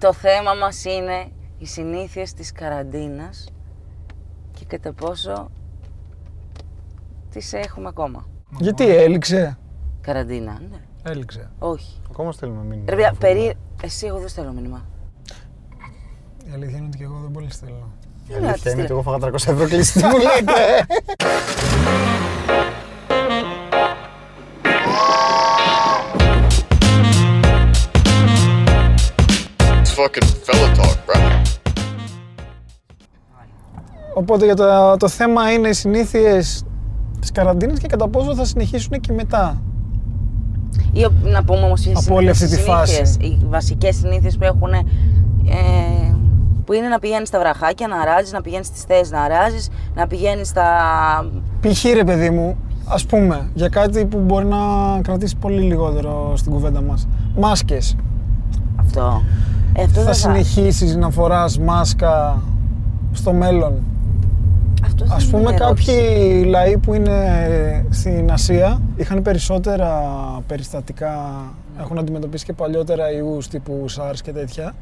Το θέμα μας είναι οι συνήθειες της καραντίνας και κατά πόσο τις έχουμε ακόμα. Γιατί έληξε; Καραντίνα, ναι. Έληξε. Όχι. Ακόμα στέλνουμε μήνυμα. Ρε παιδιά, περί... Εσύ εγώ δεν στέλνω μήνυμα. Η αλήθεια είναι ότι και εγώ δεν πολύ στέλνω. Η αλήθεια είναι ότι εγώ φάγα 300 ευρώ κλείσει τι μου λέτε. fucking fella talk, bro. Οπότε για το, το θέμα είναι οι συνήθειες της καραντίνας και κατά πόσο θα συνεχίσουν και μετά. Ή ο- να πούμε όμως ποιες Από είναι όλη αυτές αυτή οι τη φάση. συνήθειες, Οι βασικές συνήθειες που έχουν... Ε, που είναι να πηγαίνεις στα βραχάκια, να αράζεις, να πηγαίνεις στις θέσεις να αράζεις, να πηγαίνεις στα... Π.χ. ρε παιδί μου, ας πούμε, για κάτι που μπορεί να κρατήσει πολύ λιγότερο στην κουβέντα μας. Μάσκες. Αυτό. Ε, αυτό θα δεν συνεχίσεις να φοράς μάσκα στο μέλλον; Αυτό δεν Ας είναι πούμε ερώτηση. κάποιοι λαοί που είναι στην Ασία είχαν περισσότερα περιστατικά, έχουν αντιμετωπίσει και παλιότερα ιούς τύπου SARS και τέτοια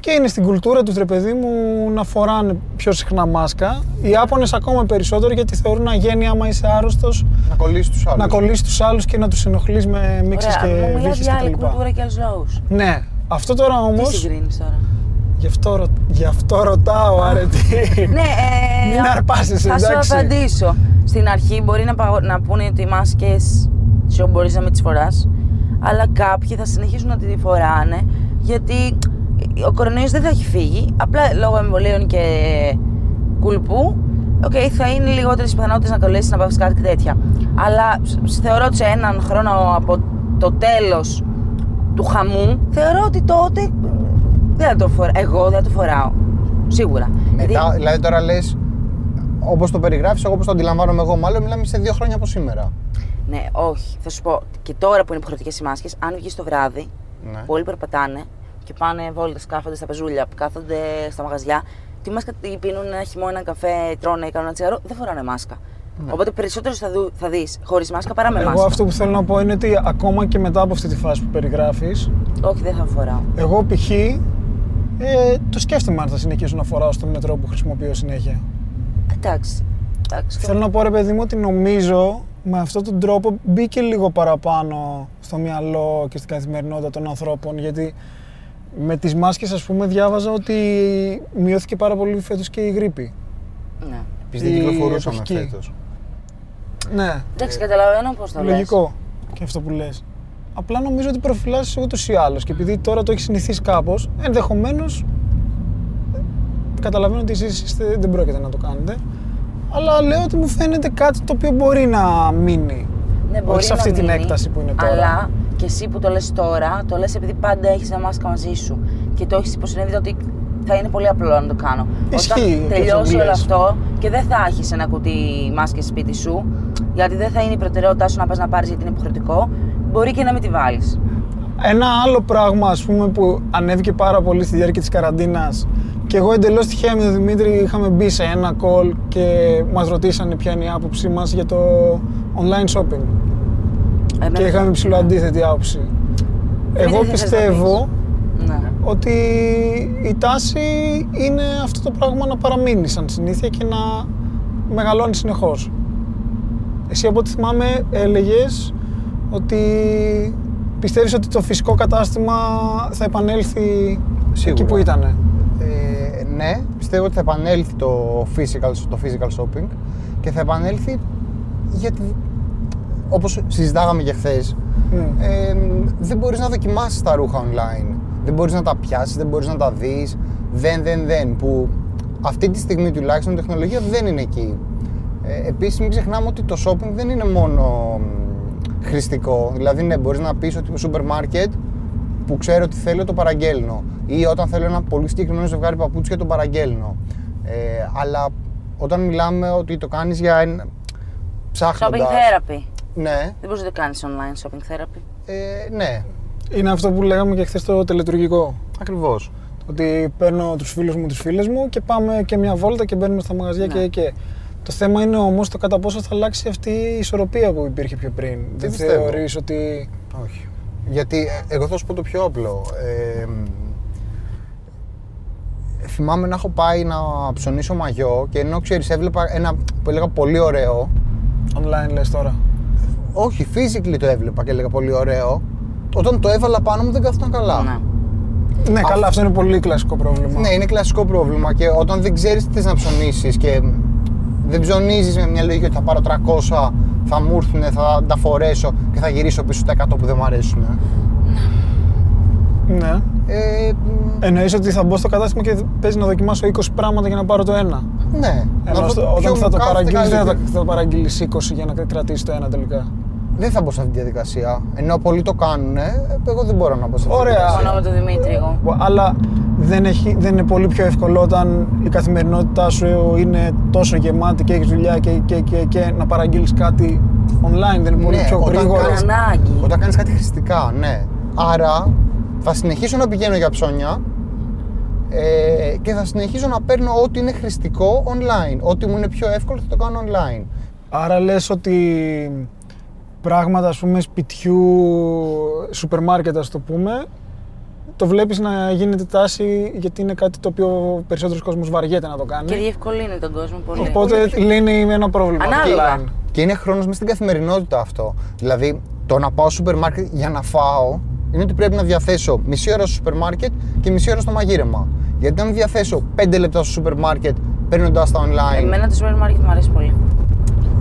και είναι στην κουλτούρα τους ρε παιδί μου να φοράνε πιο συχνά μάσκα. Οι Ιάπωνες ακόμα περισσότερο γιατί θεωρούν αγένεια άμα είσαι άρρωστος Να κολλήσεις τους άλλους. να κολλήσεις τους άλλους και να τους ενοχλείς με μίξες Ωραία, μου και μιλάς βύχες για άλλη κτλ. κουλτούρα και άλλους λαούς. Ναι, αυτό τώρα Τι όμως, συγκρίνεις τώρα; γι' αυτό, ρω- γι' αυτό ρωτάω Αρετή. ναι, ε, Μην αρπάζεσαι, θα εντάξει. σου απαντήσω. Στην αρχή μπορεί να, παγω- να πούνε ότι οι μάσκες σου μπορείς να μην τις φοράς, αλλά κάποιοι θα συνεχίσουν να τη φοράνε, γιατί ο κορονοϊός δεν θα έχει φύγει, απλά λόγω εμβολίων και κουλουπού, οκ, θα είναι λιγότερες οι πιθανότητες να κολλήσεις, να πάθει κάτι και τέτοια. Αλλά σ- θεωρώ ότι σε έναν χρόνο από το τέλος του χαμού, θεωρώ ότι τότε ε, δεν θα το φοράω. Εγώ δεν θα το φοράω. Σίγουρα. Μετά, Γιατί- δηλαδή τώρα λες, όπως το περιγράφεις, εγώ όπως το αντιλαμβάνομαι εγώ, μάλλον μιλάμε σε δύο χρόνια από σήμερα. Ναι, όχι. Θα σου πω και τώρα που είναι υποχρεωτικές οι μάσκες, αν βγεις το βράδυ, Ναι. πολλοί περπατάνε και πάνε βόλτε, κάθονται στα πεζούλια, κάθονται στα μαγαζιά. Τι μάσκα τι πίνουν ένα χυμό, ένα καφέ, τρώνε ή κάνουν ένα τσιγάρο, δεν φοράνε μάσκα. Οπότε περισσότερους θα, δου, θα δεις χωρίς μάσκα παρά με Εγώ μάσκα. αυτό που θέλω να πω είναι ότι ακόμα και μετά από αυτή τη φάση που περιγράφεις, Όχι, δεν θα φοράω. εγώ π.χ. Ε, το σκέφτομαι αν θα συνεχίσω να φοράω στο μετρό που χρησιμοποιώ συνέχεια. Εντάξει. Εντάξει. Θέλω να πω ρε παιδί μου ότι νομίζω με αυτόν τον τρόπο μπήκε λίγο παραπάνω στο μυαλό και στην καθημερινότητα των ανθρώπων γιατί με τις μάσκες ας πούμε διάβαζα ότι μειώθηκε πάρα πολύ φέτος και η γρήπη. Ναι. Επίσης δεν Η κυκλοφορούσαμε εποχική. Φέτο. Ναι, Εντάξει, καταλαβαίνω πώς το λες. λογικό και αυτό που λες. Απλά νομίζω ότι προφυλάσσεσαι ούτως ή άλλως και επειδή τώρα το έχεις συνηθίσει κάπως, ενδεχομένως ε, καταλαβαίνω ότι εσείς είστε, δεν πρόκειται να το κάνετε αλλά λέω ότι μου φαίνεται κάτι το οποίο μπορεί να μείνει. Ναι, μπορεί Όχι σε να αυτή την μείνει, έκταση που είναι τώρα. Αλλά και εσύ που το λες τώρα, το λες επειδή πάντα έχεις ένα μάσκα μαζί σου. Και το έχεις υποσυνείδητο ότι θα είναι πολύ απλό να το κάνω. Ισχύει Όταν και αυτό τελειώσει που όλο λες. αυτό και δεν θα έχεις ένα κουτί μάσκες σπίτι σου, γιατί δεν θα είναι η προτεραιότητά σου να πας να πάρεις γιατί είναι υποχρεωτικό, μπορεί και να μην τη βάλεις. Ένα άλλο πράγμα ας πούμε που ανέβηκε πάρα πολύ στη διάρκεια της καραντίνας και εγώ εντελώς τυχαία με τον Δημήτρη είχαμε μπει σε ένα call και μας ρωτήσανε ποια είναι η άποψή μας για το online shopping Εμένα- και είχαμε ψηλό αντίθετη άποψη. Εγώ τι θες να πιστεύω Ναι. Ότι η τάση είναι αυτό το πράγμα να παραμείνει σαν συνήθεια και να μεγαλώνει συνεχώς. Εσύ από ό,τι θυμάμαι έλεγες ότι πιστεύεις ότι το φυσικό κατάστημα θα επανέλθει εκεί Σίγουρα. που ήταν. Ε, ναι, πιστεύω ότι θα επανέλθει το physical, το physical shopping και θα επανέλθει γιατί όπως συζητάγαμε και χθες, ε, δεν μπορείς να δοκιμάσεις τα ρούχα online. Δεν μπορείς να τα πιάσεις, δεν μπορείς να τα δεις. Δεν, δεν, δεν. Που αυτή τη στιγμή τουλάχιστον η τεχνολογία δεν είναι εκεί. Ε, επίσης μην ξεχνάμε ότι το shopping δεν είναι μόνο μ, χρηστικό. Δηλαδή ναι, μπορείς να πεις ότι το σούπερ μάρκετ που ξέρω ότι θέλω το παραγγέλνω ή όταν θέλω ένα πολύ συγκεκριμένο ζευγάρι παπούτσια το παραγγέλνω. Ε, αλλά όταν μιλάμε ότι το κάνεις για ένα... Shopping ψάχνοντας... therapy. Ναι, Δεν μπορείς να το κάνεις online shopping therapy. ε, ναι, Είναι αυτό που λέγαμε και χθες το τελετουργικό. ακριβώς. Ότι παίρνω τους φίλους μου, τις φίλες μου και πάμε και μια βόλτα και μπαίνουμε στα μαγαζιά Ναι. και και. Το θέμα είναι όμως το κατά πόσο θα αλλάξει αυτή η ισορροπία που υπήρχε πιο πριν. Δεν πιστεύω. θεωρείς ότι Όχι. Γιατί ε, εγώ θα σου πω το πιο απλό. Ε, θυμάμαι να έχω πάει να ψωνίσω μαγιό και ενώ ξέρεις, έβλεπα ένα που έλεγα πολύ ωραίο. Online λες τώρα. Όχι, physically το έβλεπα και έλεγα πολύ ωραίο. Όταν το έβαλα πάνω μου δεν καθόταν καλά. Ναι. Ναι, καλά, αυτό είναι πολύ κλασικό πρόβλημα. Ναι, είναι κλασικό πρόβλημα και όταν δεν ξέρεις τι θες να ψωνίσεις και δεν ψωνίζεις με μια λογική ότι θα πάρω 300, θα μου έρθουν, θα τα φορέσω και θα γυρίσω πίσω τα 100 που δεν μου αρέσουν. Ναι. Ε, μ, Εννοείς ότι θα μπω στο κατάστημα και παίζει να δοκιμάσω 20 πράγματα για να πάρω το ένα. ναι. Ενώ Να στο- δω ποιο όταν θα μου το κάθεται παραγγείλεις δεν θα, καλύτερα. θα το παραγγείλεις 20 για να κρατήσει το ένα τελικά. Δεν θα μπω σε αυτή τη διαδικασία. Ενώ πολλοί το κάνουν, εγώ δεν μπορώ να μπω σε αυτή Ωραία. τη διαδικασία. Μόνο με τον Δημήτρη εγώ. Αλλά δεν, έχει, δεν είναι πολύ πιο εύκολο όταν η καθημερινότητά σου είναι τόσο γεμάτη και έχεις δουλειά και, και, και, και να παραγγείλεις κάτι online. Δεν είναι πολύ Ναι, πιο όταν γρήγορο. κάνεις- Ανάγκη. Όταν κάνεις κάτι χρηστικά, ναι. Άρα θα συνεχίσω να πηγαίνω για ψώνια ε, και θα συνεχίσω να παίρνω ό,τι είναι χρηστικό online. Ό,τι μου είναι πιο εύκολο θα το κάνω online. Άρα λες ότι πράγματα ας πούμε σπιτιού, σούπερ μάρκετ ας το πούμε, το βλέπεις να γίνεται τάση γιατί είναι κάτι το οποίο ο περισσότερος κόσμος βαριέται να το κάνει. Και διευκολύνει τον κόσμο πολύ. Οπότε λύνει με ένα πρόβλημα. Ανάλογα. online. Και είναι χρόνος μες στην καθημερινότητα αυτό. Δηλαδή, το να πάω στο σούπερ μάρκετ για να φάω είναι ότι πρέπει να διαθέσω μισή ώρα στο σούπερ μάρκετ και μισή ώρα στο μαγείρεμα. Γιατί αν διαθέσω 5 λεπτά στο σούπερ μάρκετ παίρνοντας τα online. Εμένα το σούπερ μάρκετ μου αρέσει πολύ.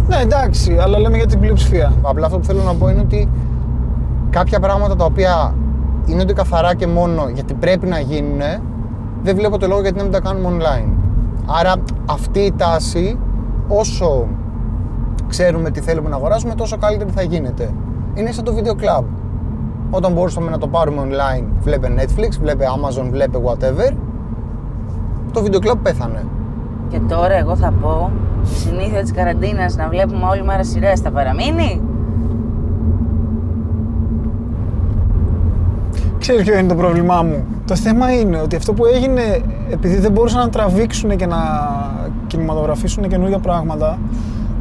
Ναι, εντάξει, αλλά λέμε για την πλειοψηφία. Απλά αυτό που θέλω να πω είναι ότι κάποια πράγματα τα οποία είναι ότι καθαρά και μόνο γιατί πρέπει να γίνουν, δεν βλέπω το λόγο γιατί να μην τα κάνουμε online. Άρα αυτή η τάση, όσο ξέρουμε τι θέλουμε να αγοράσουμε, τόσο καλύτερη θα γίνεται. Είναι σαν το βίντεο club. Όταν μπορούσαμε να το πάρουμε online, βλέπε Netflix, βλέπε Amazon, βλέπε whatever, το βίντεο club πέθανε. Και τώρα εγώ θα πω, η συνήθεια της καραντίνας να βλέπουμε όλη μέρα σειρές θα παραμείνει; Ξέρεις ποιο είναι το πρόβλημά μου; Το θέμα είναι ότι αυτό που έγινε, επειδή δεν μπορούσαν να τραβήξουν και να κινηματογραφήσουν καινούργια πράγματα,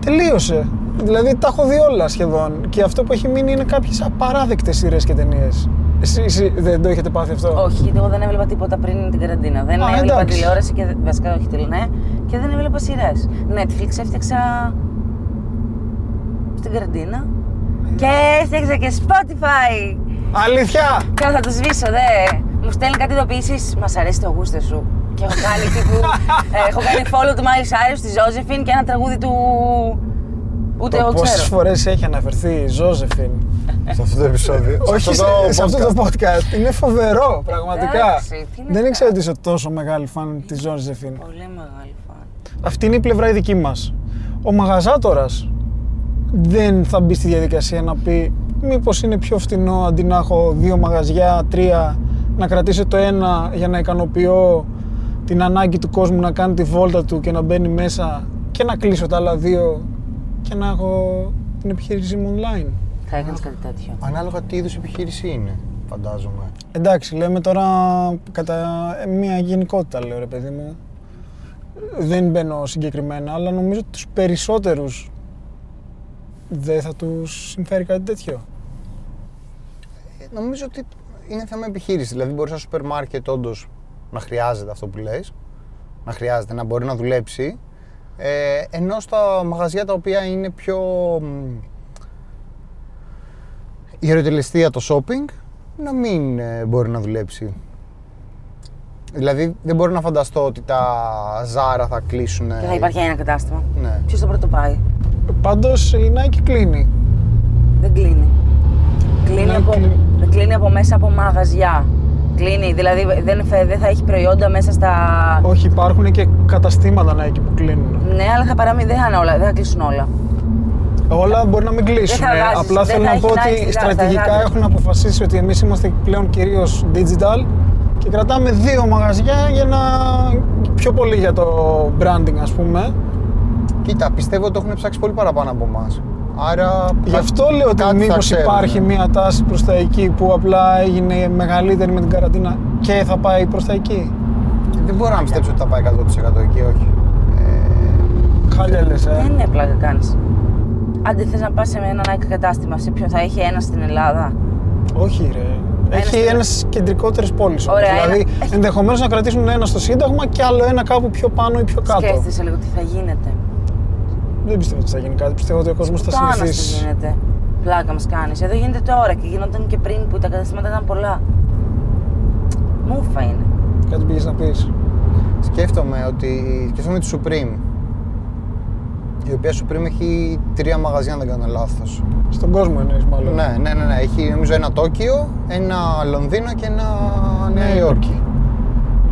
τελείωσε. Δηλαδή τα έχω δει όλα σχεδόν. Και αυτό που έχει μείνει είναι κάποιες απαράδεκτες σειρές και ταινίες. Εσύ, εσύ δεν το έχετε πάθει αυτό; Όχι, γιατί εγώ δεν έβλεπα τίποτα πριν την καραντίνα. Δεν Α, έβλεπα εντάξει. τηλεόραση και. δεν- Βασικά, όχι τηλεόραση, ναι, και δεν έβλεπα σειρές. Netflix έφτιαξα. στην καραντίνα. Και έφτιαξα και Spotify. Αλήθεια! Και θα το σβήσω, δε. Μου στέλνει κάτι ειδοποιήσεις. Μας αρέσει το γούστε σου. Και έχω κάνει τύπου. ε, έχω κάνει follow του Miley Cyrus, τη Josephine και ένα τραγούδι του. Ούτε εγώ Πόσες ξέρω. φορές έχει αναφερθεί η Ζώζεφιν. σε αυτό το επεισόδιο. Όχι σε, σε αυτό το podcast. Είναι φοβερό, πραγματικά. Εντάξει, τι είναι Δεν αυτά. ήξερα ότι είσαι τόσο μεγάλη φαν της Ζώζεφιν. Πολύ μεγάλη φαν. Αυτή είναι η πλευρά η δική μας. Ο μαγαζάτορας δεν θα μπει στη διαδικασία να πει μήπως είναι πιο φτηνό αντί να έχω δύο μαγαζιά, τρία, να κρατήσω το ένα για να ικανοποιώ την ανάγκη του κόσμου να κάνει τη βόλτα του και να μπαίνει μέσα και να κλείσω τα άλλα δύο και να έχω την επιχείρησή μου online. Θα έκανες κάτι τέτοιο. Ανάλογα τι είδους επιχείρηση είναι, φαντάζομαι. Εντάξει, λέμε τώρα κατά μια γενικότητα, λέω ρε παιδί μου. Δεν μπαίνω συγκεκριμένα, αλλά νομίζω ότι τους περισσότερους δεν θα τους συμφέρει κάτι τέτοιο. Ε, νομίζω ότι είναι θέμα επιχείρησης. Δηλαδή, μπορείς στο σούπερ μάρκετ όντως να χρειάζεται αυτό που λες, να χρειάζεται να μπορεί να δουλέψει. Ε, ενώ στα μαγαζιά τα οποία είναι πιο. μ, η ερωτελεστία, το shopping, να μην ε, μπορεί να δουλέψει. Δηλαδή, δεν μπορώ να φανταστώ ότι τα ζάρα θα κλείσουν. Και θα υπάρχει ένα κατάστημα. Ναι. Ποιος το πρώτο πάει. Πάντως η Nike κλείνει. Δεν κλείνει. Κλείνει Ναι, από, κλείνει. δεν κλείνει από μέσα από μαγαζιά. Κλείνει, δηλαδή δεν, θα- δεν θα έχει προϊόντα μέσα στα. Όχι, υπάρχουν και καταστήματα Nike που κλείνουν. Ναι, αλλά θα παραμείνει, δεν θα, είναι όλα, δεν θα κλείσουν όλα. Όλα μπορεί να μην κλείσουν. Δεν θα βγάζεις, Απλά δεν θέλω θα να έχει πω Nike ότι στη γα- στα στρατηγικά γάντια. έχουν αποφασίσει ότι εμείς είμαστε πλέον κυρίως digital και κρατάμε δύο μαγαζιά για να... πιο πολύ για το branding ας πούμε. Κοίτα, πιστεύω ότι το έχουν ψάξει πολύ παραπάνω από εμάς. Άρα. Γι' αυτό λέω ότι κάτι θα μήπως ξέρουν. υπάρχει μια τάση προς τα εκεί που απλά έγινε μεγαλύτερη με την καραντίνα και θα πάει προς τα εκεί. Δεν μπορώ να πιστέψω ότι θα πάει 100% εκεί, όχι. Χάλια λες, ε. Δεν είναι πλάκα κάνεις. Αν δεν θες να πας σε ένα Nike κατάστημα, σε ποιο θα έχει ένας στην Ελλάδα; Όχι ρε. Έχει στην- ένας κεντρικότερες πόλεις. Ωραία, Δηλαδή, ένα- έχει- ενδεχομένως να κρατήσουν ένα στο Σύνταγμα και άλλο ένα κάπου πιο πάνω ή πιο κάτω. Σκέφτεσαι λίγο τι θα γίνεται. Δεν πιστεύω ότι θα γίνει κάτι. Πιστεύω ότι ο κόσμος θα Το άνας τι συνηθίσει. γίνεται. Πλάκα μας κάνεις. Εδώ γίνεται τώρα και γινόταν και πριν που τα καταστήματα ήταν πολλά. Μούφα είναι. Κάτι πήγες να πεις. Σκέφτομαι ότι. Σκέφτομαι τη Supreme. Η οποία Supreme έχει τρία μαγαζιά, αν δεν κάνω λάθος. Στον κόσμο εννοείς μάλλον. Ναι, ναι, ναι, ναι. Έχει νομίζω ένα Τόκιο, ένα Λονδίνο και ένα Νέα Νέα Υόρκη.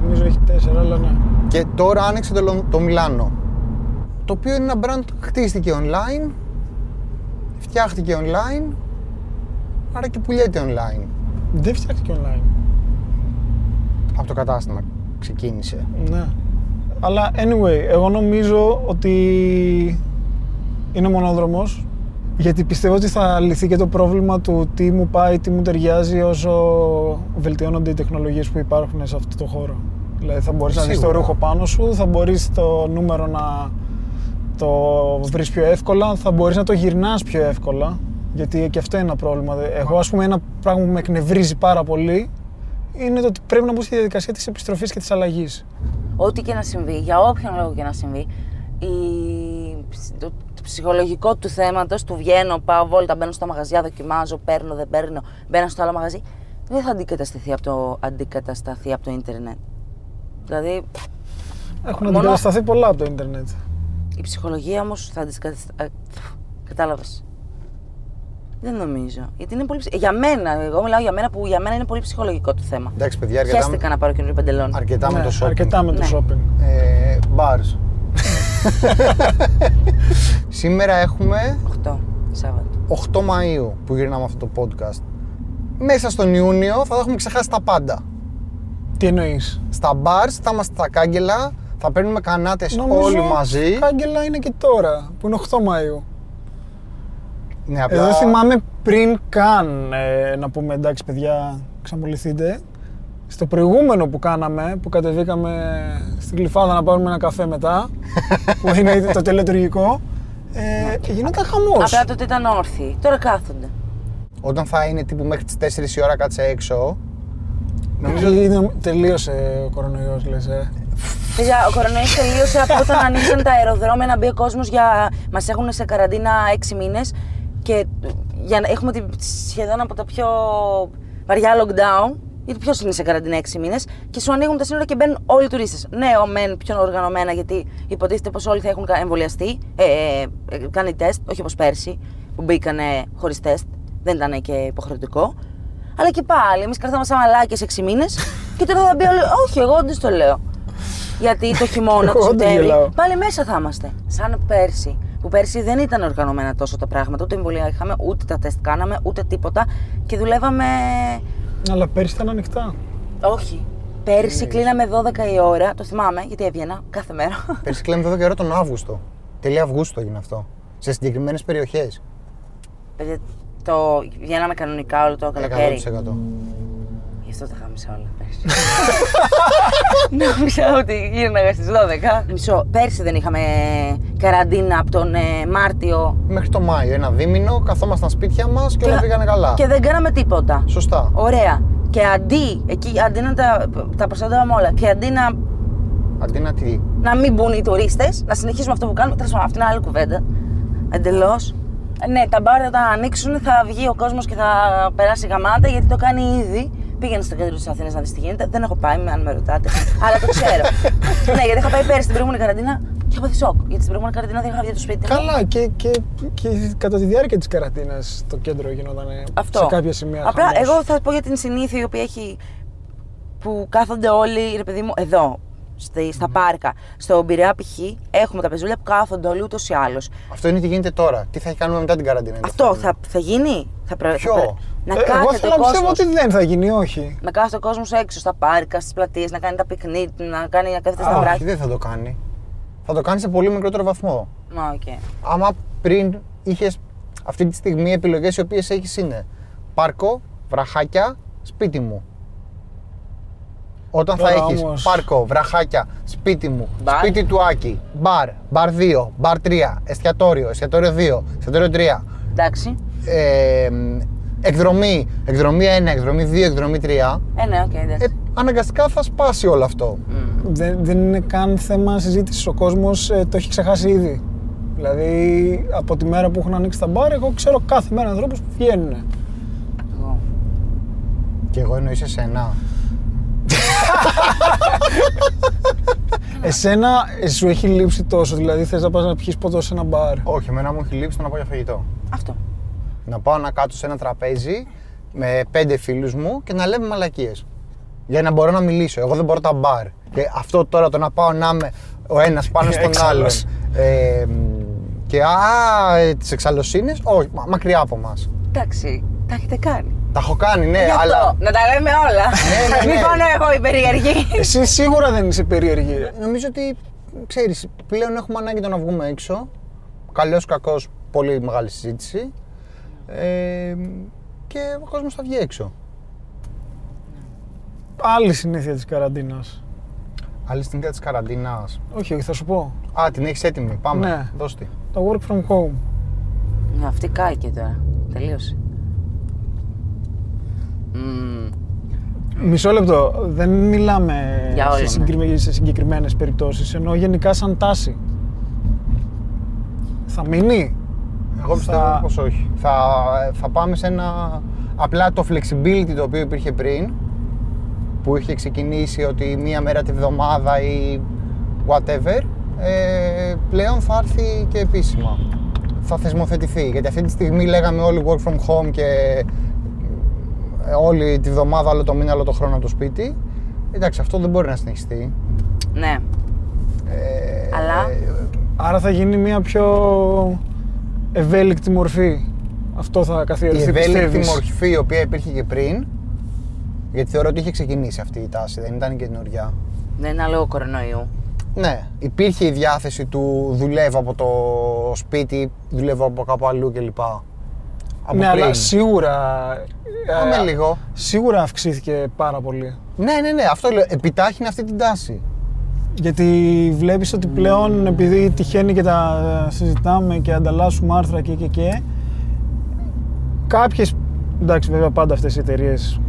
Νομίζω έχει τέσσερα, αλλά ναι. Και τώρα άνοιξε το, Λον- το Μιλάνο. Το οποίο είναι ένα brand που χτίστηκε online, φτιάχτηκε online, άρα και πουλιέται online. Δεν φτιάχτηκε online. Από το κατάστημα ξεκίνησε. Ναι. Αλλά anyway, εγώ νομίζω ότι είναι μονόδρομος γιατί πιστεύω ότι θα λυθεί και το πρόβλημα του τι μου πάει, τι μου ταιριάζει όσο βελτιώνονται οι τεχνολογίες που υπάρχουν σε αυτό το χώρο. Δηλαδή θα μπορείς να δεις το Σίγουρα. ρούχο πάνω σου, θα μπορείς το νούμερο να το βρεις πιο εύκολα, θα μπορείς να το γυρνάς πιο εύκολα γιατί και αυτό είναι ένα πρόβλημα. Εγώ ας πούμε ένα πράγμα που με εκνευρίζει πάρα πολύ είναι το ότι πρέπει να μπω στη διαδικασία της επιστροφής και της αλλαγής. Ό,τι και να συμβεί, για όποιον λόγο και να συμβεί, η... το, το ψυχολογικό του θέματος, του βγαίνω, πάω βόλτα, μπαίνω στο μαγαζιά, δοκιμάζω, παίρνω, δεν παίρνω, μπαίνω στο άλλο μαγαζί, δεν θα αντικατασταθεί από το, αντικατασταθεί από το ίντερνετ. Δηλαδή, Έχουν Μόνο- αντικατασταθεί πολλά από το ίντερνετ. Η ψυχολογία όμως θα αντικατασταθεί. Κατάλαβες. Δεν νομίζω. Γιατί είναι πολύ. ψ- Για μένα, εγώ μιλάω για μένα που για μένα είναι πολύ ψυχολογικό το θέμα. Εντάξει, παιδιά, αρκετά, Χαίστηκα να πάρω καινούριο παντελόνι. αρκετά με Ναι, το shopping. αρκετά με το Ναι. shopping. Ε, bars. Σήμερα έχουμε 8 Σάββατο. 8 Μαΐου που γυρνάμε αυτό το podcast. Μέσα στον Ιούνιο θα έχουμε ξεχάσει τα πάντα. Τι εννοείς; Στα bars θα είμαστε στα κάγκελα, θα παίρνουμε κανάτες όλοι μαζί. Κάγκελα είναι και τώρα, που είναι 8 Μαΐου. Ναι, απλά... Εδώ θυμάμαι πριν καν ε, να πούμε εντάξει παιδιά, ξαμολυθείτε. Στο προηγούμενο που κάναμε, που κατεβήκαμε στην Κλειφάδα να πάρουμε ένα καφέ μετά, που είναι το τελετουργικό, ε, γινόταν χαμός. Απλά τότε ήταν όρθιοι. Τώρα κάθονται. Όταν θα είναι τύπου μέχρι τις 4 η ώρα κάτσε έξω, Νομίζω ότι είναι- τελείωσε ο κορονοϊός, λες, ε. Παιδιά, ο κορονοϊό τελείωσε από όταν ανοίξαν τα αεροδρόμια να μπει ο κόσμος για. Μας έχουν σε καραντίνα 6 μήνες και για να έχουμε τη- σχεδόν από τα πιο βαριά lockdown. Γιατί ποιος είναι σε καραντίνα 6 μήνες και σου ανοίγουν τα σύνορα και μπαίνουν όλοι οι τουρίστες. Ναι, ο μεν πιο οργανωμένα γιατί υποτίθεται πως όλοι θα έχουν κα- εμβολιαστεί, ε, ε, ε, κάνει τεστ, όχι όπως πέρσι που μπήκανε χωρίς τεστ, δεν ήταν και υποχρεωτικό. Αλλά και πάλι, εμείς κρατάμε σαν μαλάκες 6 μήνες και τώρα θα μπει όλοι. Όχι, εγώ όντως το λέω. Γιατί το χειμώνα, το Εγώ δεν Σεπτέμβρη, γελάω. πάλι μέσα θα είμαστε. Σαν πέρσι. Που πέρσι δεν ήταν οργανωμένα τόσο τα πράγματα. Ούτε εμβολία είχαμε, ούτε τα τεστ κάναμε, ούτε τίποτα. Και δουλεύαμε. Αλλά πέρυσι ήταν ανοιχτά. Όχι. Πέρσι κλείναμε 12 η ώρα. Το θυμάμαι γιατί έβγαινα κάθε μέρα. πέρσι κλαίμε 12 ώρα τον Αύγουστο. Τελεία Αυγούστου έγινε αυτό. Σε συγκεκριμένες περιοχές. Παιδιά, το βγαίναμε κανονικά όλο το καλοκαίρι. 100%. Γι' αυτό τα χάμισα όλα πέρσι. Νόμιζα ότι γύρναγα στις 12. Μισό. Πέρσι δεν είχαμε καραντίνα από τον ε, Μάρτιο. Μέχρι το Μάιο, ένα δίμηνο, καθόμασταν σπίτια μας και, όλα πήγανε καλά. Και δεν κάναμε τίποτα. Σωστά. Ωραία. Και αντί, εκεί, αντί να τα, τα προστατεύαμε όλα και αντί να, Αντί να τι. να μην μπουν οι τουρίστες, να συνεχίσουμε αυτό που κάνουμε. Τέλος πάντων, αυτή είναι άλλη κουβέντα. Εντελώς. Ναι, τα μπαρ όταν ανοίξουν θα βγει ο κόσμος και θα περάσει γαμάτα γιατί το κάνει ήδη. Πήγαινε στο κέντρο της Αθήνας να δεις τι γίνεται. Δεν έχω πάει, αν με ρωτάτε. αλλά το ξέρω. ναι, γιατί είχα πάει πέρυσι στην προηγούμενη καραντίνα και είχα πάθει σοκ. Γιατί στην προηγούμενη καραντίνα δεν είχα βγει από το σπίτι. μου. Καλά, και, και, και κατά τη διάρκεια της καρατίνας το κέντρο γινόταν Αυτό. σε κάποια σημεία Απλά χαμός. εγώ θα πω για την συνήθεια η οποία έχει. που κάθονται όλοι, ρε παιδί μου, εδώ. Στη, στα πάρκα. Στο Πειραιά π.χ. έχουμε τα πεζούλια που κάθονται όλοι ούτως ή άλλως. Αυτό είναι τι γίνεται τώρα. Τι θα κάνουμε μετά την καραντίνα. είναι Αυτό αυτό. θα, θα γίνει; Θα πρέ- Ποιο; θα πρέ- να Ε, εγώ κάθεται θέλω ο να πιστεύω κόσμος. ότι δεν θα γίνει, όχι. Να κάθεται ο κόσμος έξω στα πάρκα, στις πλατείες, να κάνει τα πικνίκ, να, κάνει, να κάθεται στα Όχι, βράχια. δεν θα το κάνει. Θα το κάνει σε πολύ μικρότερο βαθμό. Μα, οκ. Άμα πριν είχες αυτή τη στιγμή επιλογές οι οποίες έχεις είναι πάρκο, βραχάκια, σπίτι μου. Όταν θα Τώρα έχεις όμως- πάρκο, βραχάκια, σπίτι μου, Μπαρ. σπίτι του Άκη, μπαρ, μπαρ 2, μπαρ 3, εστιατόριο, εστιατόριο 2, εστιατόριο 3, Εντάξει. ε, εκδρομή, εκδρομή 1, εκδρομή 2, εκδρομή 3, Ε, ναι, οκ, ε, εντάξει. αναγκαστικά θα σπάσει όλο αυτό. Δεν, δεν είναι καν θέμα συζήτησης. Ο κόσμος το έχει ξεχάσει ήδη. Δηλαδή, από τη μέρα που έχουν ανοίξει τα μπαρ, εγώ ξέρω κάθε μέρα ανθρώπους που βγαίνουν. Εγώ. Και εγώ εννοείς εσένα. Εσένα ε, σου έχει λείψει τόσο, δηλαδή θες να πας να πιεις ποτό σε ένα μπαρ; Όχι, εμένα μου έχει λείψει το να πάω για φαγητό. Αυτό. Να πάω να κάτσω σε ένα τραπέζι με πέντε φίλους μου και να λέμε μαλακίες. Για να μπορώ να μιλήσω. Εγώ δεν μπορώ τα μπαρ. Και αυτό τώρα το να πάω να είμαι ο ένας πάνω στον άλλον. Έξαλλος. Ε, μ, και α, ε, τις εξαλλοσύνες, όχι, μα- μακριά από μας. Εντάξει, τα έχετε κάνει. Τα έχω κάνει, ναι, Γι' αυτό, αλλά να τα λέμε όλα. Ναι, ναι, ναι. Μην πονώ εγώ η περίεργη. Εσύ σίγουρα δεν είσαι περίεργη. νομίζω ότι, ξέρεις, πλέον έχουμε ανάγκη το να βγούμε έξω. Καλός, κακός, πολύ μεγάλη συζήτηση. Ε, και ο κόσμος θα βγει έξω. Άλλη συνήθεια της καραντίνας. Άλλη στην της καραντίνας. Όχι, όχι, θα σου πω. Α, την έχεις έτοιμη. Πάμε. Ναι. Δώσ' τη. Το work from home. Ναι, Αυτή κάηκε τώρα. Τελείωσε. Μμμ. Μισό λεπτό. Δεν μιλάμε Για όλα, σε, ναι. συγκεκριμέ- σε συγκεκριμένες περιπτώσεις, ενώ γενικά σαν τάση. Θα μείνει; Εγώ πιστεύω Θα- πως όχι. Θα, θα πάμε σε ένα... Απλά το flexibility το οποίο υπήρχε πριν, που είχε ξεκινήσει ότι μία μέρα τη βδομάδα ή whatever, ε, πλέον θα έρθει και επίσημα. Θα θεσμοθετηθεί. Γιατί αυτή τη στιγμή λέγαμε όλοι work from home και ε, όλη τη βδομάδα, άλλο το μήνα, άλλο το χρόνο από το σπίτι. Εντάξει, αυτό δεν μπορεί να συνεχιστεί. Ναι. Ε, Αλλά Άρα θα γίνει μια πιο ευέλικτη μορφή. Αυτό θα η καθιερωθεί, ευέλικτη πιστεύεις. μορφή η οποία υπήρχε και πριν, γιατί θεωρώ ότι είχε ξεκινήσει αυτή η τάση, δεν ήταν καινούργια. δεν είναι λόγω κορονοϊού. Ναι, υπήρχε η διάθεση του δουλεύω από το σπίτι, δουλεύω από κάπου αλλού κλπ. Από Ναι, αλλά πριν. σίγουρα. Πάμε ε, λίγο. Σίγουρα αυξήθηκε πάρα πολύ. Ναι, ναι, ναι, αυτό λέω. Επιτάχυνε αυτή την τάση. Γιατί βλέπεις ότι πλέον επειδή τυχαίνει και τα συζητάμε και ανταλλάσσουμε άρθρα και και και κάποιες, εντάξει βέβαια πάντα αυτές οι εταιρείες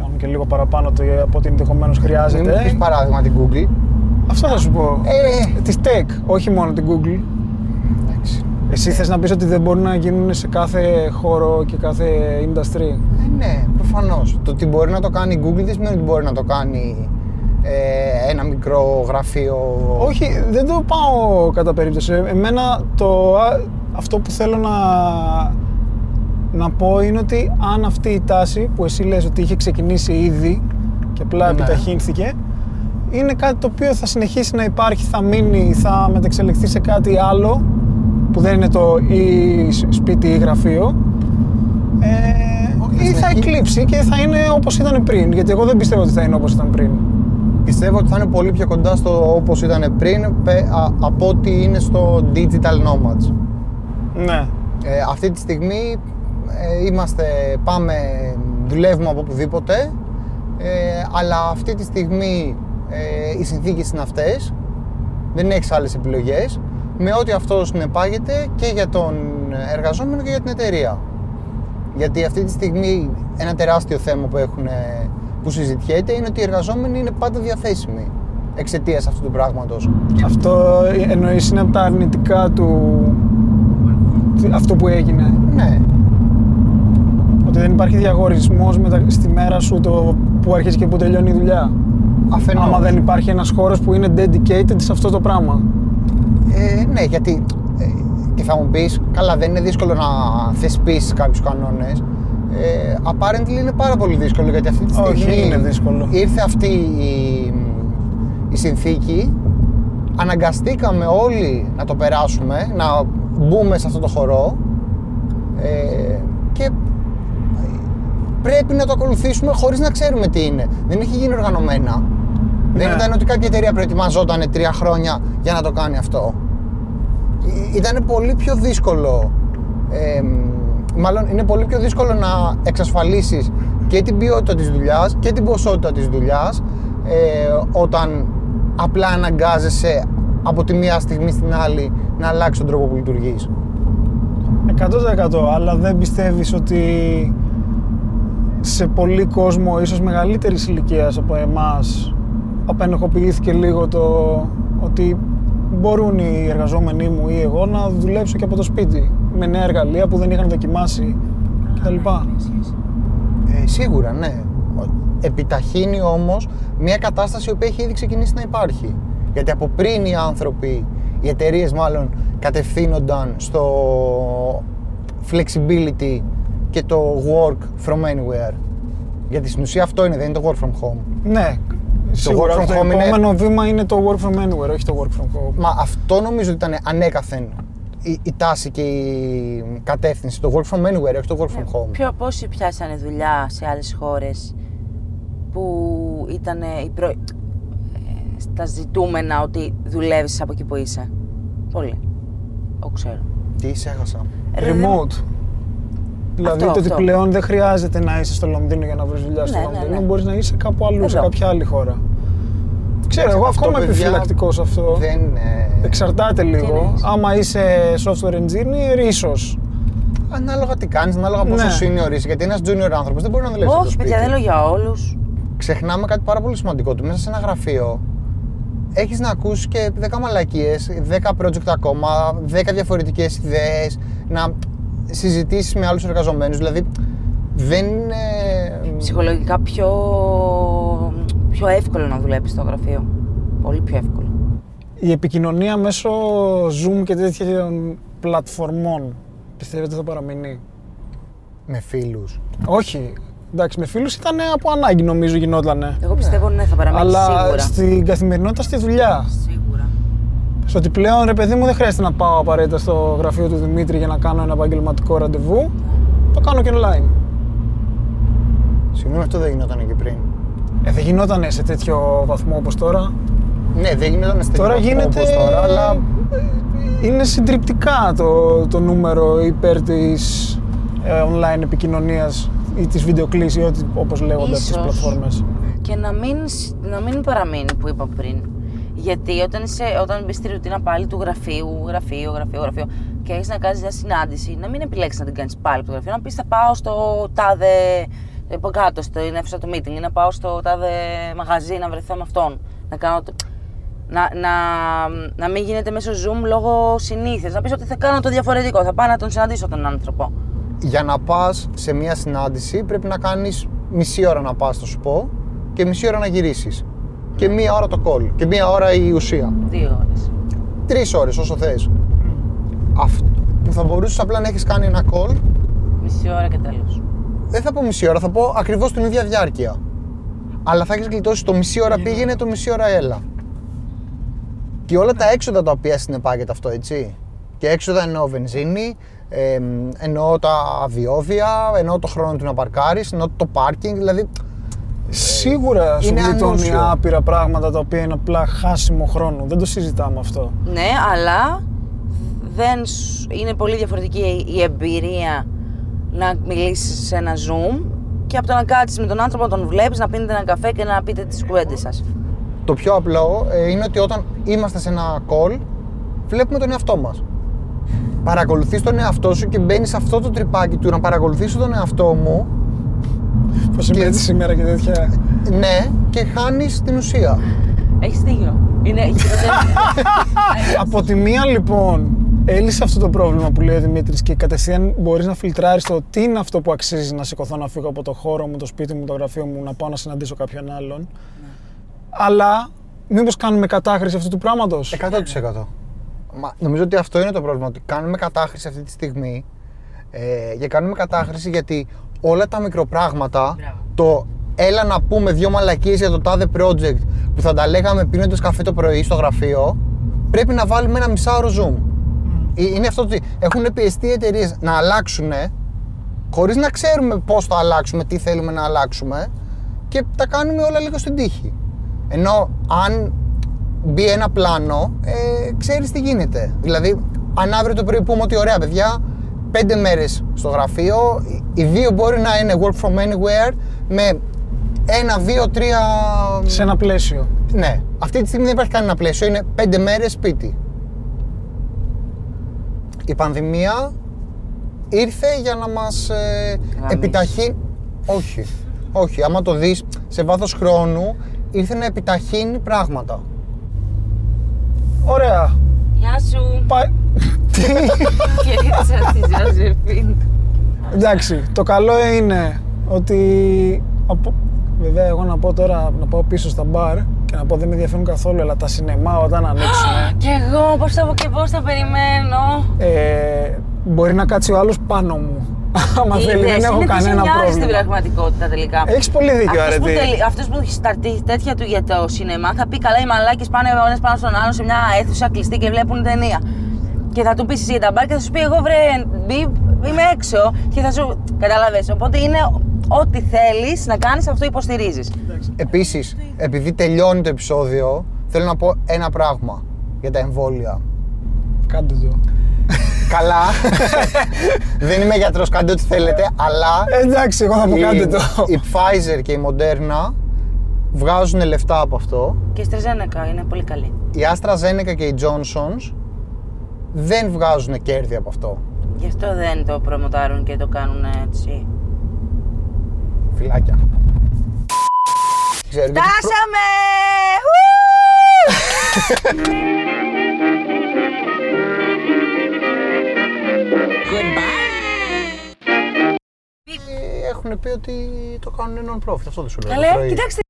κάνουν και λίγο παραπάνω το- από ό,τι ενδεχομένως Μην χρειάζεται. μου πεις παράδειγμα την Google. Αυτό θα σου πω. Ε, Της tech, όχι μόνο την Google. εντάξει. Εσύ θες να πεις ότι δεν μπορούν να γίνουν σε κάθε χώρο και κάθε industry; Ε, ναι, προφανώς. Το ότι μπορεί να το κάνει η Google δεν σημαίνει ότι μπορεί να το κάνει ε, ένα μικρό γραφείο. Όχι, δεν το πάω κατά περίπτωση. Εμένα το, α- αυτό που θέλω να, να πω είναι ότι αν αυτή η τάση που εσύ λες ότι είχε ξεκινήσει ήδη και απλά Ναι. επιταχύνθηκε, είναι κάτι το οποίο θα συνεχίσει να υπάρχει, θα μείνει, θα μεταξελιχθεί σε κάτι άλλο που δεν είναι το ή σ- σπίτι ή γραφείο ε, Όχι, ή θα συνεχί- εκλείψει και θα είναι όπως ήταν πριν, γιατί εγώ δεν πιστεύω ότι θα είναι όπως ήταν πριν. Πιστεύω ότι θα είναι πολύ πιο κοντά στο όπως ήταν πριν πε- α- από ότι είναι στο digital nomads. Ναι. Ε, αυτή τη στιγμή ε, είμαστε, πάμε, δουλεύουμε από οπουδήποτε, ε, αλλά αυτή τη στιγμή ε, οι συνθήκες είναι αυτές, δεν έχεις άλλες επιλογές, με ό,τι αυτό συνεπάγεται και για τον εργαζόμενο και για την εταιρεία. Γιατί αυτή τη στιγμή ένα τεράστιο θέμα που, έχουν, ε, που συζητιέται είναι ότι οι εργαζόμενοι είναι πάντα διαθέσιμοι εξαιτίας αυτού του πράγματος. Αυτό εννοείς είναι από τα αρνητικά του αυτό που έγινε; Ναι, Ότι δεν υπάρχει διαγωνισμός μετα... στη μέρα σου το που αρχίζει και που τελειώνει η δουλειά; αφενός. Άμα δεν υπάρχει ένας χώρος που είναι dedicated σε αυτό το πράγμα; Ε, ναι, γιατί ε, και θα μου πεις, καλά, δεν είναι δύσκολο να θεσπίσεις κάποιους κανόνες. Ε, apparently είναι πάρα πολύ δύσκολο γιατί αυτή τη στιγμή Όχι, είναι δύσκολο. ήρθε αυτή η, η συνθήκη. Αναγκαστήκαμε όλοι να το περάσουμε, να μπούμε σε αυτό το χορό ε, και πρέπει να το ακολουθήσουμε χωρίς να ξέρουμε τι είναι. Δεν έχει γίνει οργανωμένα. Δεν Ναι. ήταν ότι κάποια εταιρεία προετοιμαζόταν τρία χρόνια για να το κάνει αυτό. Ήταν πολύ πιο δύσκολο. ε, μάλλον είναι πολύ πιο δύσκολο να εξασφαλίσεις και την ποιότητα της δουλειάς και την ποσότητα της δουλειάς ε, όταν απλά αναγκάζεσαι από τη μία στιγμή στην άλλη να αλλάξεις τον τρόπο που λειτουργείς. 100% αλλά δεν πιστεύεις ότι σε πολύ κόσμο, ίσως μεγαλύτερης ηλικίας από εμάς, απενεχοποιήθηκε λίγο το ότι μπορούν οι εργαζόμενοι μου ή εγώ να δουλέψω και από το σπίτι με νέα εργαλεία που δεν είχαν δοκιμάσει κτλ. Ε, σίγουρα, ναι. Επιταχύνει όμως μια κατάσταση που έχει ήδη ξεκινήσει να υπάρχει. Γιατί από πριν οι άνθρωποι, οι εταιρείες μάλλον, κατευθύνονταν στο flexibility και το work from anywhere. Γιατί στην ουσία αυτό είναι, δεν είναι το work from home. Ναι, σίγουρα work from το home είναι- επόμενο βήμα είναι το work from anywhere, όχι το work from home. Μα αυτό νομίζω ότι ήταν ανέκαθεν η, η τάση και η κατεύθυνση. Το work from anywhere, όχι το work from home. Ποιο, πόσοι πιάσανε δουλειά σε άλλες χώρες που ήταν οι προ... ε, στα ζητούμενα ότι δουλεύεις από εκεί που είσαι; Πολύ. Το ξέρω. Τι έχασα. Ρε, δεν- Remote. Δηλαδή Αυτό, το ότι αυτό. πλέον δεν χρειάζεται να είσαι στο Λονδίνο για να βρεις δουλειά στο Ναι, ναι, Λονδίνο. ναι. Μπορείς να είσαι κάπου αλλού, σε Εδώ. κάποια άλλη χώρα. Ξέρω, εγώ Αυτό, ακόμα παιδιά, επιφυλακτικός σε αυτό. Δεν είναι. Εξαρτάται λίγο. εννοείς; Άμα είσαι software engineer, ίσως. Ανάλογα τι κάνεις, ανάλογα πόσο Ναι. senior είσαι. Γιατί ένας junior άνθρωπος δεν μπορεί να δουλεύει από το Όχι, σπίτι. παιδιά, δεν λέω για όλους. Ξεχνάμε κάτι πάρα πολύ σημαντικό. Ότι μέσα σε ένα γραφείο έχεις να ακούσεις και 10 μαλακίες, 10 project ακόμα, 10 διαφορετικές ιδέες, να συζητήσεις με άλλους εργαζομένους. Δηλαδή δεν είναι. Ψυχολογικά πιο, πιο εύκολο να δουλέψεις στο γραφείο. Πολύ πιο εύκολο. Η επικοινωνία μέσω Zoom και τέτοιων πλατφορμών πιστεύετε θα παραμείνει; με φίλους. Όχι. Εντάξει, με φίλους ήταν από ανάγκη νομίζω γινότανε. Εγώ πιστεύω ναι, θα παραμείνει Αλλά σίγουρα. στην καθημερινότητα στη δουλειά. Σίγουρα. Στο ότι πλέον ρε παιδί μου δεν χρειάζεται να πάω απαραίτητα στο γραφείο του Δημήτρη για να κάνω ένα επαγγελματικό ραντεβού. Το κάνω και online. Συγγνώμη, αυτό δεν γινόταν και πριν. Ε, δεν γινόταν σε τέτοιο βαθμό όπως τώρα; Ναι, δεν γινόταν στην Τώρα γίνεται. όπως τώρα, αλλά Είναι συντριπτικά το, το νούμερο υπέρ της ε, online επικοινωνίας ή της βιντεοκλήσης ή ό,τι όπως λέγονται αυτές τις Ίσως. πλατφόρμες. Και να μην, σ- να μην παραμείνει που είπα πριν. Γιατί όταν, είσαι, όταν μπεις στη ρουτίνα πάλι του γραφείου, γραφείο, γραφείο, γραφείο και έχεις να κάνεις μια συνάντηση, να μην επιλέξεις να την κάνεις πάλι από το γραφείο. Να πεις θα πάω στο τάδε. Από κάτω, στην αίθουσα του meeting ή να πάω στο τάδε μαγαζί να βρεθώ με αυτόν. Να κάνω. το- Να, να, να μην γίνεται μέσω Zoom λόγω συνήθειας. Να πεις ότι θα κάνω το διαφορετικό. Θα πάω να τον συναντήσω τον άνθρωπο. για να πας σε μια συνάντηση πρέπει να κάνεις μισή ώρα να πας, θα σου πω, και μισή ώρα να γυρίσεις. Και μία ώρα το call. Και μία ώρα η ουσία. Δύο ώρες. Τρεις ώρες όσο θες. Αυτό που θα μπορούσες απλά να έχεις κάνει ένα call, Μισή ώρα και τέλος. Δεν θα πω μισή ώρα, θα πω ακριβώς την ίδια διάρκεια. Αλλά θα έχεις γλιτώσει το μισή ώρα πήγαινε, το μισή ώρα έλα. Και όλα τα έξοδα τα οποία συνεπάγεται αυτό, έτσι. Και έξοδα εννοώ βενζίνη, ε, εννοώ τα διόδια, εννοώ το χρόνο του να παρκάρεις, εννοώ το πάρκινγκ. Δηλαδή Σίγουρα σου είναι γλιτώνει ανούσιο. άπειρα πράγματα τα οποία είναι απλά χάσιμο χρόνο. Δεν το συζητάμε αυτό. Ναι, αλλά δεν σ- είναι πολύ διαφορετική η εμπειρία να μιλήσεις σε ένα Zoom και από το να κάτσεις με τον άνθρωπο, να τον βλέπεις, να πίνετε ένα καφέ και να πείτε τις κουβέντες σας. Το πιο απλό ε, είναι ότι όταν είμαστε σε ένα call, βλέπουμε τον εαυτό μας. Παρακολουθείς τον εαυτό σου και μπαίνεις σε αυτό το τρυπάκι του να παρακολουθήσω τον εαυτό μου, Πώς είμαι έτσι σήμερα και τέτοια. ναι, και χάνεις την ουσία. Έχεις δίκιο. Είναι χειρότερη. Από τη μία λοιπόν έλυσε αυτό το πρόβλημα που λέει ο Δημήτρης και κατευθείαν μπορείς να φιλτράρεις το τι είναι αυτό που αξίζει να σηκωθώ να φύγω από το χώρο μου, το σπίτι μου, το γραφείο μου, να πάω να συναντήσω κάποιον άλλον. Αλλά μήπως κάνουμε κατάχρηση αυτού του πράγματος; 100%. Μα, νομίζω ότι αυτό είναι το πρόβλημα. Ότι κάνουμε κατάχρηση αυτή τη στιγμή. Ε, και κάνουμε κατάχρηση γιατί όλα τα μικροπράγματα, Μπράβο. το έλα να πούμε δύο μαλακίες για το τάδε project που θα τα λέγαμε πίνοντας καφέ το πρωί στο γραφείο, πρέπει να βάλουμε ένα μισάωρο zoom. Ε, Είναι αυτό ότι έχουν πιεστεί οι εταιρείες να αλλάξουν χωρίς να ξέρουμε πώς θα αλλάξουμε, τι θέλουμε να αλλάξουμε και τα κάνουμε όλα λίγο στην τύχη. Ενώ αν μπει ένα πλάνο, ε, ξέρεις τι γίνεται. Δηλαδή, αν αύριο το πρωί πούμε ότι ωραία, παιδιά, πέντε μέρες στο γραφείο, οι δύο μπορεί να είναι work from anywhere με ένα, δύο, τρία. Σε ένα πλαίσιο. Ναι, αυτή τη στιγμή δεν υπάρχει κανένα πλαίσιο, είναι πέντε μέρες σπίτι. Η πανδημία ήρθε για να μας ε, Γαμίσει. επιταχύνει. Όχι. Όχι. Άμα το δεις σε βάθος χρόνου, ήρθε να επιταχύνει πράγματα. Ωραία. Γεια σου. Πα- Χαιρέτησα τη Ζαζεφίν. Εντάξει, το καλό είναι ότι. από- Βέβαια, εγώ να πω τώρα να πάω πίσω στα μπαρ και να πω δεν με ενδιαφέρουν καθόλου, αλλά τα σινεμά όταν ανοίξουν. Κι εγώ πώς θα και πώς θα περιμένω. ε, μπορεί να κάτσει ο άλλος πάνω μου. Άμα θέλει, δεν Είδες, έχω είναι τι κανένα σε νοιάζει στην πρόβλημα. πραγματικότητα τελικά. Έχεις πολύ δίκιο, Αυτός που, Αρετή. τελει- αυτός που έχει σταρτεί τέτοια του για το σινεμά θα πει καλά οι μαλάκες πάνε ο ένας πάνω στον άλλο σε μια αίθουσα κλειστή και βλέπουν ταινία. Και θα του πεις εσύ για τα μπαρ και θα σου πει εγώ βρε μπιπ, είμαι έξω και θα σου... Κατάλαβες, οπότε είναι ό,τι θέλεις να κάνεις αυτό υποστηρίζεις. Επίσης, επειδή τελειώνει το επεισόδιο, θέλω να πω ένα πράγμα για τα εμβόλια. Κάντε το. Καλά. δεν είμαι γιατρός, κάντε ό,τι θέλετε, αλλά Εντάξει, εγώ θα πω η, κάντε το. η Pfizer και η Moderna βγάζουν λεφτά από αυτό. Και η Στρεζένεκα είναι πολύ καλή. Η AstraZeneca και η Johnson's δεν βγάζουν κέρδη από αυτό. Γι' αυτό δεν το προμοτάρουν και το κάνουν έτσι. Φυλάκια. Ξέρω, γιατί προ- Φτάσαμε! έχουν πει ότι το κάνουν non-profit. Αυτό δεν σου λέω. το Καλέ, πρωί. κοιτάξτε